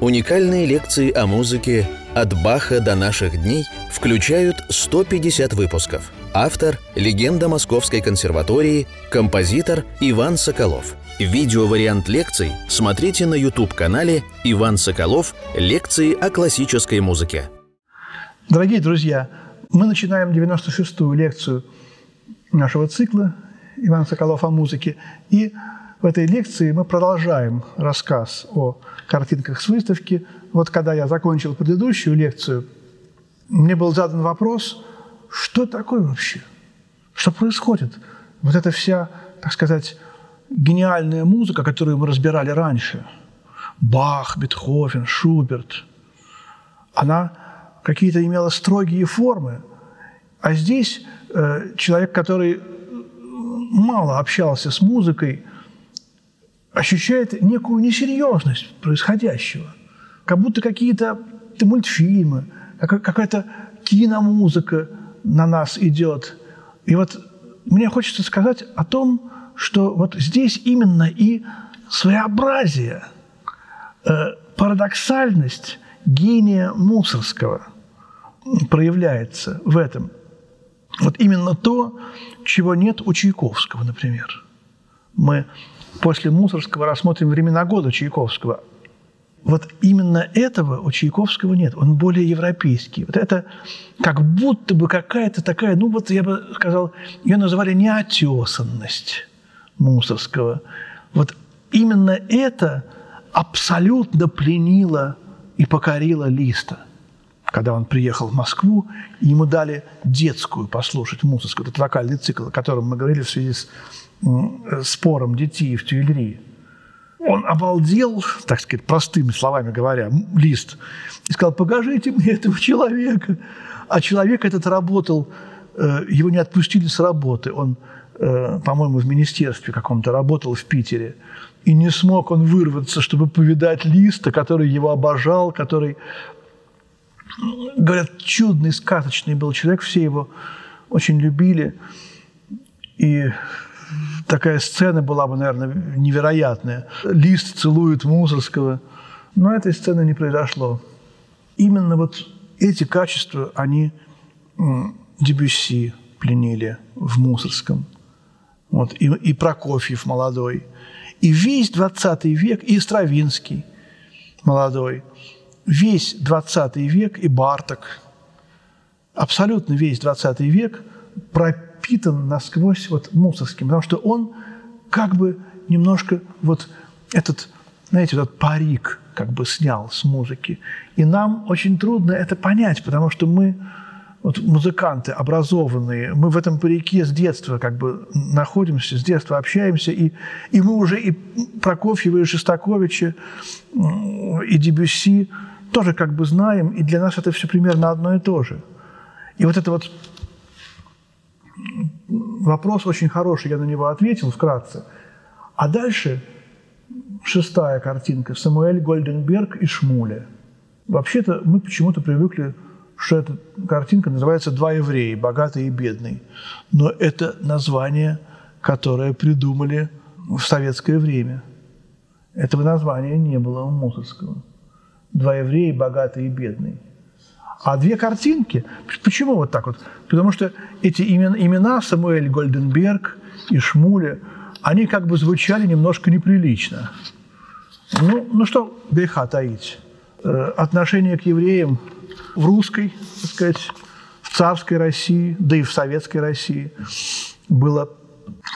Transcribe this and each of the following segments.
Уникальные лекции о музыке «От Баха до наших дней» включают 150 выпусков. Автор – легенда Московской консерватории, композитор Иван Соколов. Видеовариант лекций смотрите на YouTube-канале «Иван Соколов. Лекции о классической музыке». Дорогие друзья, мы начинаем 96-ю лекцию нашего цикла «Иван Соколов о музыке». И в этой лекции мы продолжаем рассказ о картинках с выставки. Вот когда я закончил предыдущую лекцию, мне был задан вопрос, что такое вообще? Что происходит? Вот эта вся, так сказать, гениальная музыка, которую мы разбирали раньше, Бах, Бетховен, Шуберт, она какие-то имела строгие формы. А здесь э, человек, который мало общался с музыкой, ощущает некую несерьезность происходящего. Как будто какие-то мультфильмы, какая-то киномузыка на нас идет. И вот мне хочется сказать о том, что вот здесь именно и своеобразие, э, парадоксальность гения Мусорского проявляется в этом. Вот именно то, чего нет у Чайковского, например. Мы после Мусорского рассмотрим времена года Чайковского. Вот именно этого у Чайковского нет. Он более европейский. Вот это как будто бы какая-то такая, ну вот я бы сказал, ее называли неотесанность Мусорского. Вот именно это абсолютно пленило и покорило Листа. Когда он приехал в Москву, ему дали детскую послушать Мусорскую, этот вокальный цикл, о котором мы говорили в связи с спором детей в Тюильри. Он обалдел, так сказать, простыми словами говоря, лист, и сказал, покажите мне этого человека. А человек этот работал, э, его не отпустили с работы. Он, э, по-моему, в министерстве каком-то работал в Питере. И не смог он вырваться, чтобы повидать Листа, который его обожал, который, говорят, чудный, сказочный был человек, все его очень любили. И такая сцена была бы, наверное, невероятная. Лист целует Мусорского. Но этой сцены не произошло. Именно вот эти качества, они Дебюсси пленили в Мусорском. Вот, и, и Прокофьев молодой. И весь 20 век, и Стравинский молодой. Весь 20 век и Барток. Абсолютно весь 20 век прописан пропитан насквозь вот Мусорским, потому что он как бы немножко вот этот, знаете, этот парик как бы снял с музыки. И нам очень трудно это понять, потому что мы вот музыканты образованные, мы в этом парике с детства как бы находимся, с детства общаемся, и, и мы уже и Прокофьева, и Шостаковича, и Дебюсси тоже как бы знаем, и для нас это все примерно одно и то же. И вот это вот вопрос очень хороший, я на него ответил вкратце. А дальше шестая картинка. Самуэль Гольденберг и Шмуля. Вообще-то мы почему-то привыкли, что эта картинка называется «Два евреи, богатый и бедный». Но это название, которое придумали в советское время. Этого названия не было у Мусорского. «Два еврея, богатый и бедный». А две картинки, почему вот так вот? Потому что эти имена, имена Самуэль Гольденберг и Шмуля, они как бы звучали немножко неприлично. Ну, ну что греха таить? Э, отношение к евреям в русской, так сказать, в царской России, да и в советской России было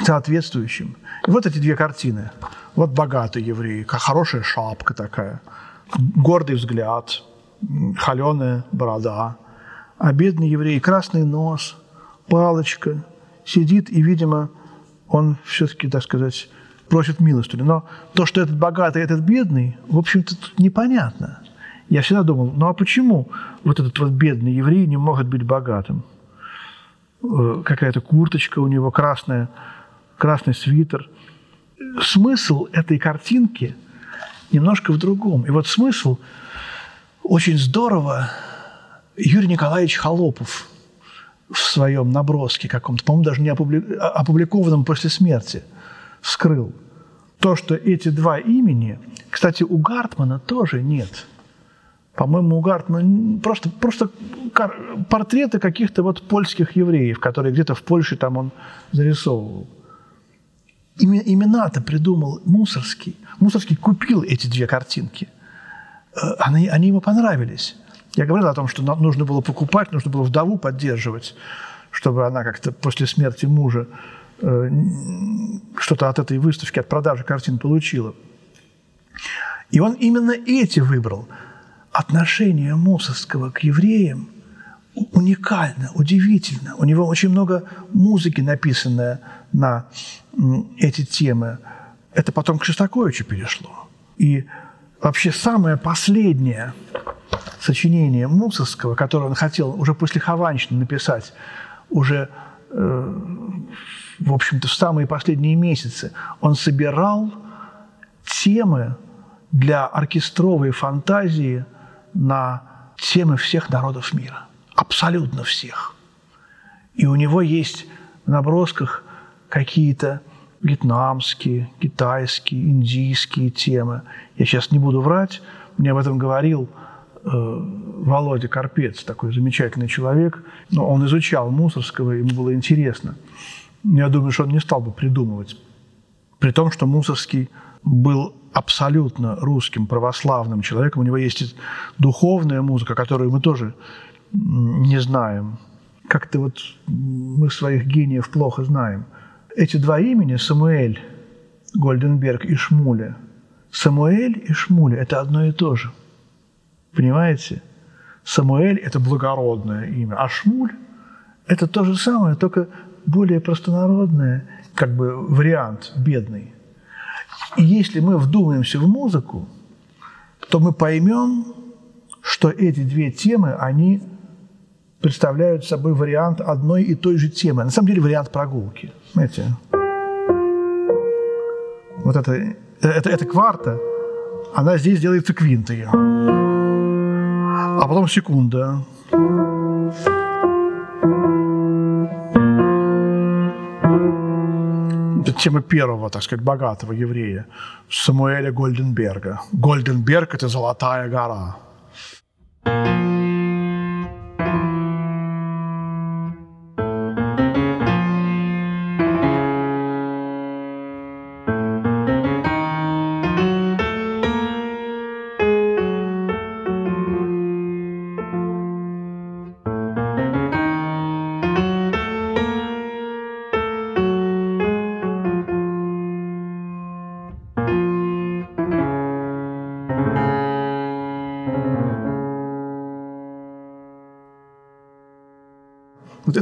соответствующим. И вот эти две картины. Вот богатый еврей, хорошая шапка такая, гордый взгляд – холеная борода, а бедный еврей – красный нос, палочка, сидит, и, видимо, он все-таки, так сказать, просит милостыню. Но то, что этот богатый, этот бедный, в общем-то, тут непонятно. Я всегда думал, ну а почему вот этот вот бедный еврей не может быть богатым? Э, какая-то курточка у него красная, красный свитер. Смысл этой картинки немножко в другом. И вот смысл – очень здорово Юрий Николаевич Холопов в своем наброске каком-то, по-моему, даже не опубли... опубликованном после смерти, вскрыл. то, что эти два имени, кстати, у Гартмана тоже нет. По-моему, у Гартмана просто, просто портреты каких-то вот польских евреев, которые где-то в Польше там он зарисовывал. Имена-то придумал Мусорский. Мусорский купил эти две картинки. Они, они ему понравились. Я говорил о том, что нужно было покупать, нужно было вдову поддерживать, чтобы она как-то после смерти мужа э, что-то от этой выставки, от продажи картин получила. И он именно эти выбрал. Отношение Мусорского к евреям уникально, удивительно. У него очень много музыки, написанное на эти темы. Это потом к Шостаковичу перешло. И вообще самое последнее сочинение Мусорского, которое он хотел уже после Хованщины написать, уже, э, в общем-то, в самые последние месяцы, он собирал темы для оркестровой фантазии на темы всех народов мира. Абсолютно всех. И у него есть в набросках какие-то вьетнамские, китайские, индийские темы. Я сейчас не буду врать, мне об этом говорил э, Володя Карпец, такой замечательный человек. Но он изучал Мусорского, ему было интересно. Я думаю, что он не стал бы придумывать. При том, что Мусорский был абсолютно русским, православным человеком. У него есть духовная музыка, которую мы тоже не знаем. Как-то вот мы своих гениев плохо знаем – эти два имени, Самуэль Гольденберг и Шмуля, Самуэль и Шмуля – это одно и то же. Понимаете? Самуэль – это благородное имя, а Шмуль – это то же самое, только более простонародное, как бы вариант бедный. И если мы вдумаемся в музыку, то мы поймем, что эти две темы, они представляют собой вариант одной и той же темы. На самом деле вариант прогулки. Знаете, вот это, это, это кварта, она здесь делается квинтой. А потом секунда. Это тема первого, так сказать, богатого еврея, Самуэля Гольденберга. Гольденберг – это золотая гора. Вот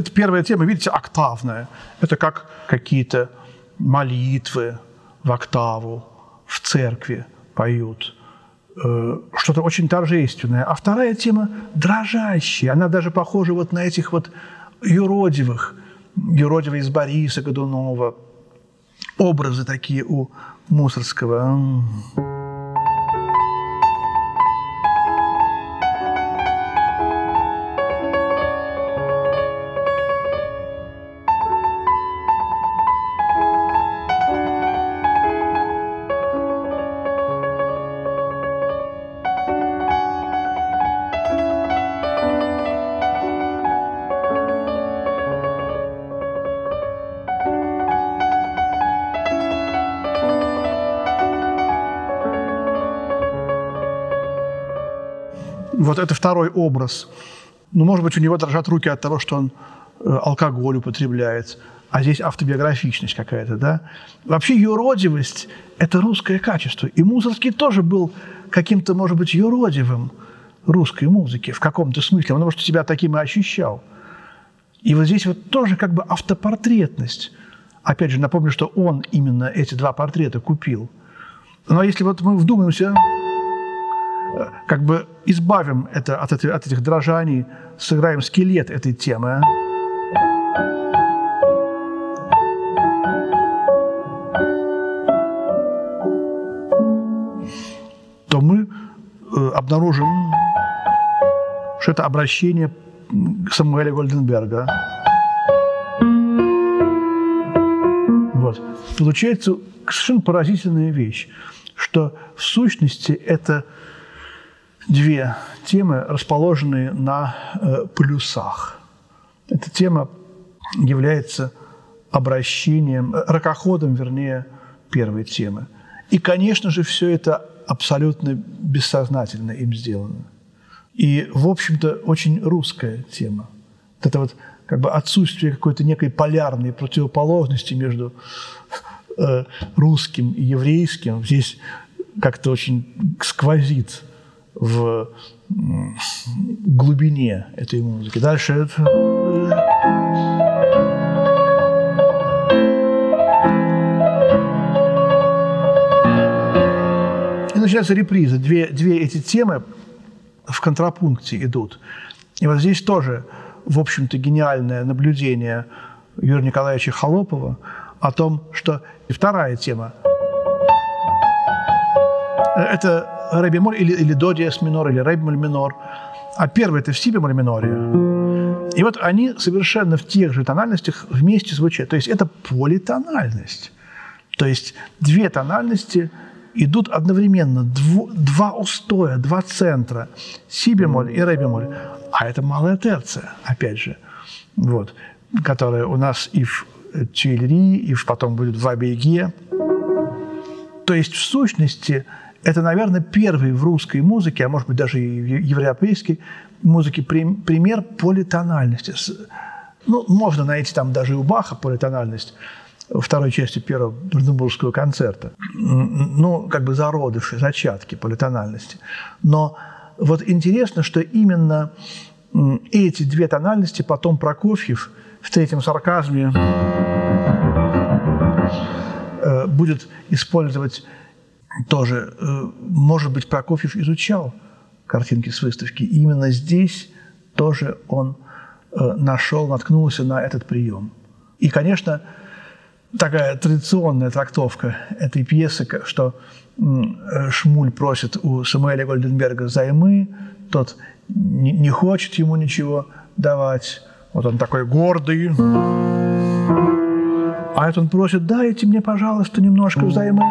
это первая тема, видите, октавная. Это как какие-то молитвы в октаву в церкви поют. Э, что-то очень торжественное. А вторая тема дрожащая. Она даже похожа вот на этих вот юродивых, юродивый из Бориса Годунова. Образы такие у Мусорского. Вот это второй образ. Ну, может быть, у него дрожат руки от того, что он э, алкоголь употребляет, а здесь автобиографичность какая-то, да? Вообще юродивость – это русское качество. И Мусорский тоже был каким-то, может быть, юродивым русской музыки в каком-то смысле. Он, может, себя таким и ощущал. И вот здесь вот тоже как бы автопортретность. Опять же, напомню, что он именно эти два портрета купил. Но если вот мы вдумаемся как бы избавим это от, этой, от этих дрожаний, сыграем скелет этой темы. то мы э, обнаружим, что это обращение Самуэля Гольденберга. Вот. Получается совершенно поразительная вещь, что в сущности это две темы, расположенные на э, плюсах. Эта тема является обращением, э, ракоходом, вернее, первой темы. И, конечно же, все это абсолютно бессознательно им сделано. И, в общем-то, очень русская тема. Вот это вот как бы отсутствие какой-то некой полярной противоположности между э, русским и еврейским здесь как-то очень сквозит в глубине этой музыки. Дальше это... И начинается реприза. Две, две эти темы в контрапункте идут. И вот здесь тоже, в общем-то, гениальное наблюдение Юрия Николаевича Холопова о том, что и вторая тема – это ре бемоль или, или до диез минор, или ре бемоль минор, а первый – это в си бемоль миноре. И вот они совершенно в тех же тональностях вместе звучат. То есть это политональность. То есть две тональности – идут одновременно дв, два устоя, два центра, си бемоль и ре бемоль. А это малая терция, опять же, вот, которая у нас и в Тюильри, и потом будет в Абейге. То есть, в сущности, это, наверное, первый в русской музыке, а может быть даже и в европейской музыке пример политональности. Ну, можно найти там даже и у Баха политональность, второй части первого Бранденбургского концерта. Ну, как бы зародыши, зачатки политональности. Но вот интересно, что именно эти две тональности потом Прокофьев в третьем сарказме э, будет использовать тоже. Э, может быть, Прокофьев изучал картинки с выставки. И именно здесь тоже он э, нашел, наткнулся на этот прием. И, конечно, такая традиционная трактовка этой пьесы, что Шмуль просит у Самуэля Гольденберга займы, тот не хочет ему ничего давать, вот он такой гордый. А это он просит, дайте мне, пожалуйста, немножко взаймы.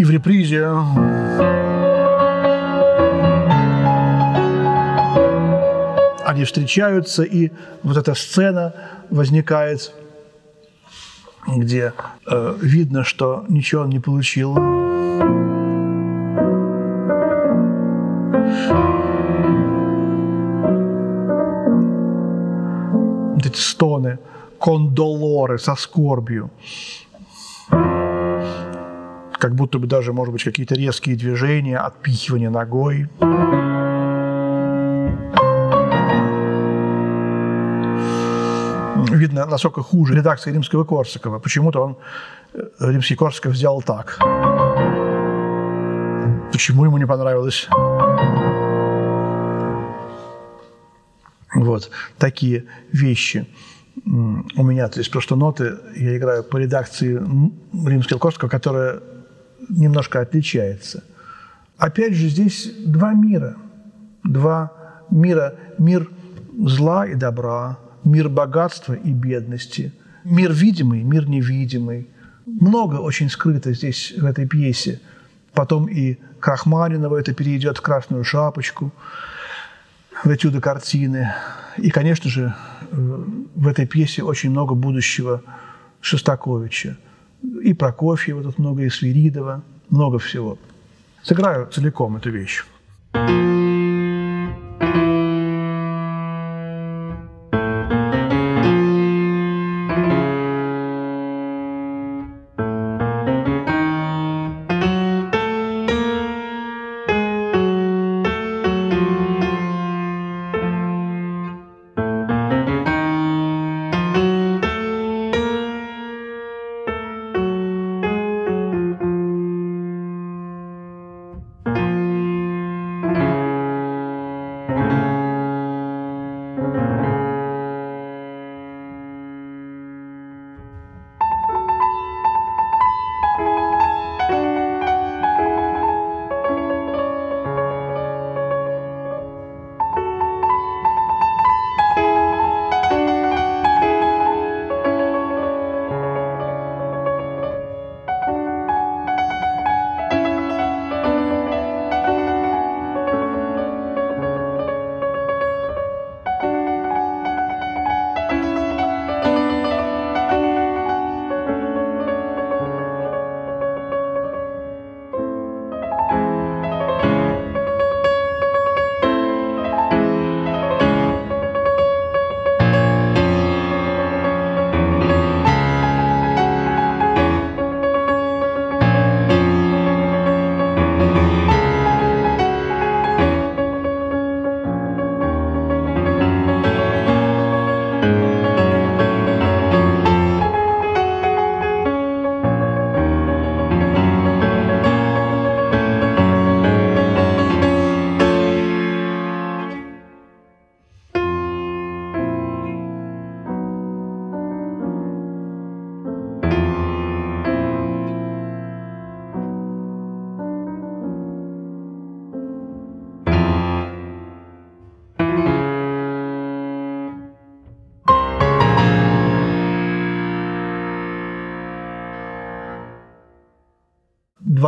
И в репризе они встречаются, и вот эта сцена возникает, где э, видно, что ничего он не получил. Вот эти стоны, кондолоры со скорбью. Как будто бы даже, может быть, какие-то резкие движения, отпихивание ногой. видно, насколько хуже редакция римского Корсакова. Почему-то он, э, римский Корсаков, сделал так. Почему ему не понравилось? Вот такие вещи у меня. То есть просто ноты я играю по редакции римского Корсакова, которая немножко отличается. Опять же, здесь два мира. Два мира. Мир зла и добра, мир богатства и бедности, мир видимый, мир невидимый. Много очень скрыто здесь в этой пьесе. Потом и Крахмалинова это перейдет в «Красную шапочку», в этюды картины. И, конечно же, в этой пьесе очень много будущего Шостаковича. И Прокофьева тут много, и Свиридова, много всего. Сыграю целиком эту вещь.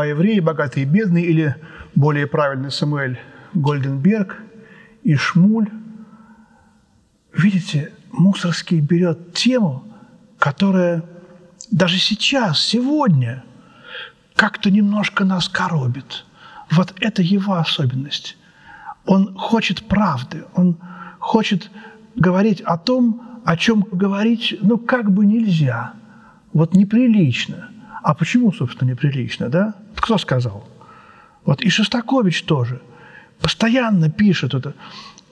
Два еврея, богатый и бедный, или более правильный Самуэль Гольденберг и Шмуль. Видите, Мусорский берет тему, которая даже сейчас, сегодня, как-то немножко нас коробит. Вот это его особенность. Он хочет правды, он хочет говорить о том, о чем говорить, ну, как бы нельзя. Вот неприлично. А почему, собственно, неприлично, да? Кто сказал? Вот и Шостакович тоже постоянно пишет это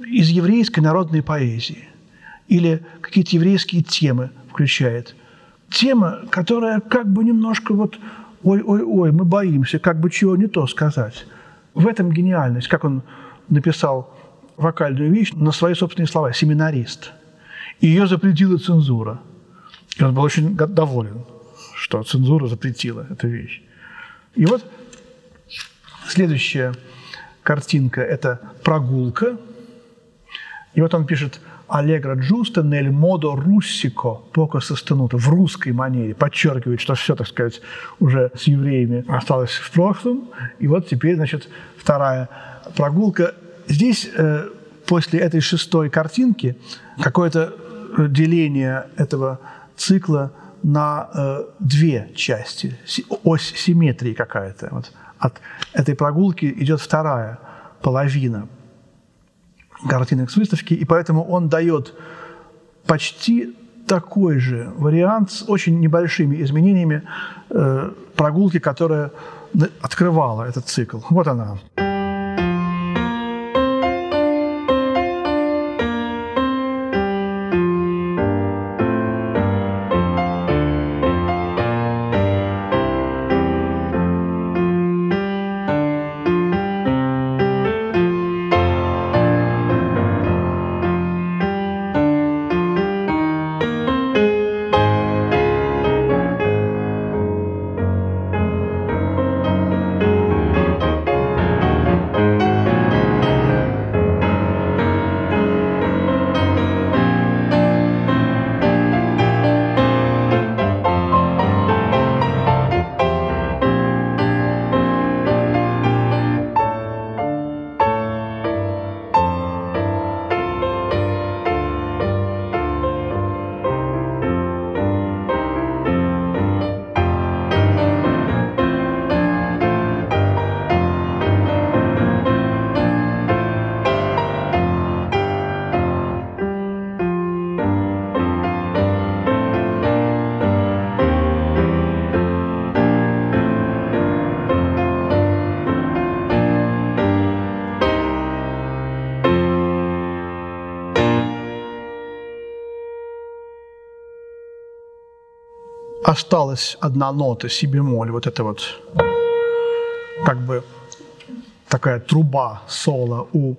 из еврейской народной поэзии или какие-то еврейские темы включает. Тема, которая как бы немножко вот ой-ой-ой, мы боимся, как бы чего не то сказать. В этом гениальность, как он написал вокальную вещь на свои собственные слова «семинарист». И ее запретила цензура. И он был очень доволен, что цензура запретила эту вещь. И вот следующая картинка – это прогулка. И вот он пишет «Аллегро джуста нель модо руссико поко состануто» в русской манере, подчеркивает, что все, так сказать, уже с евреями осталось в прошлом. И вот теперь, значит, вторая прогулка. Здесь э, после этой шестой картинки какое-то деление этого цикла на э, две части, ось симметрии какая-то. Вот от этой прогулки идет вторая половина картинок с выставки, и поэтому он дает почти такой же вариант с очень небольшими изменениями э, прогулки, которая открывала этот цикл. Вот она. Осталась одна нота си бемоль, вот это вот как бы такая труба соло у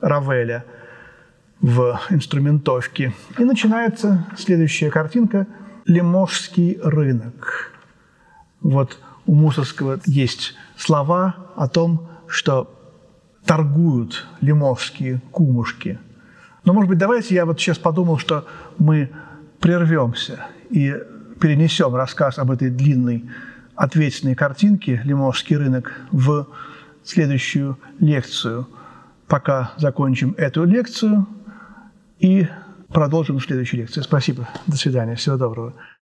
Равеля в инструментовке. И начинается следующая картинка «Лиможский рынок». Вот у Мусорского есть слова о том, что торгуют лиможские кумушки. Но, может быть, давайте я вот сейчас подумал, что мы прервемся и перенесем рассказ об этой длинной ответственной картинке «Лиможский рынок» в следующую лекцию. Пока закончим эту лекцию и продолжим в следующей лекции. Спасибо. До свидания. Всего доброго.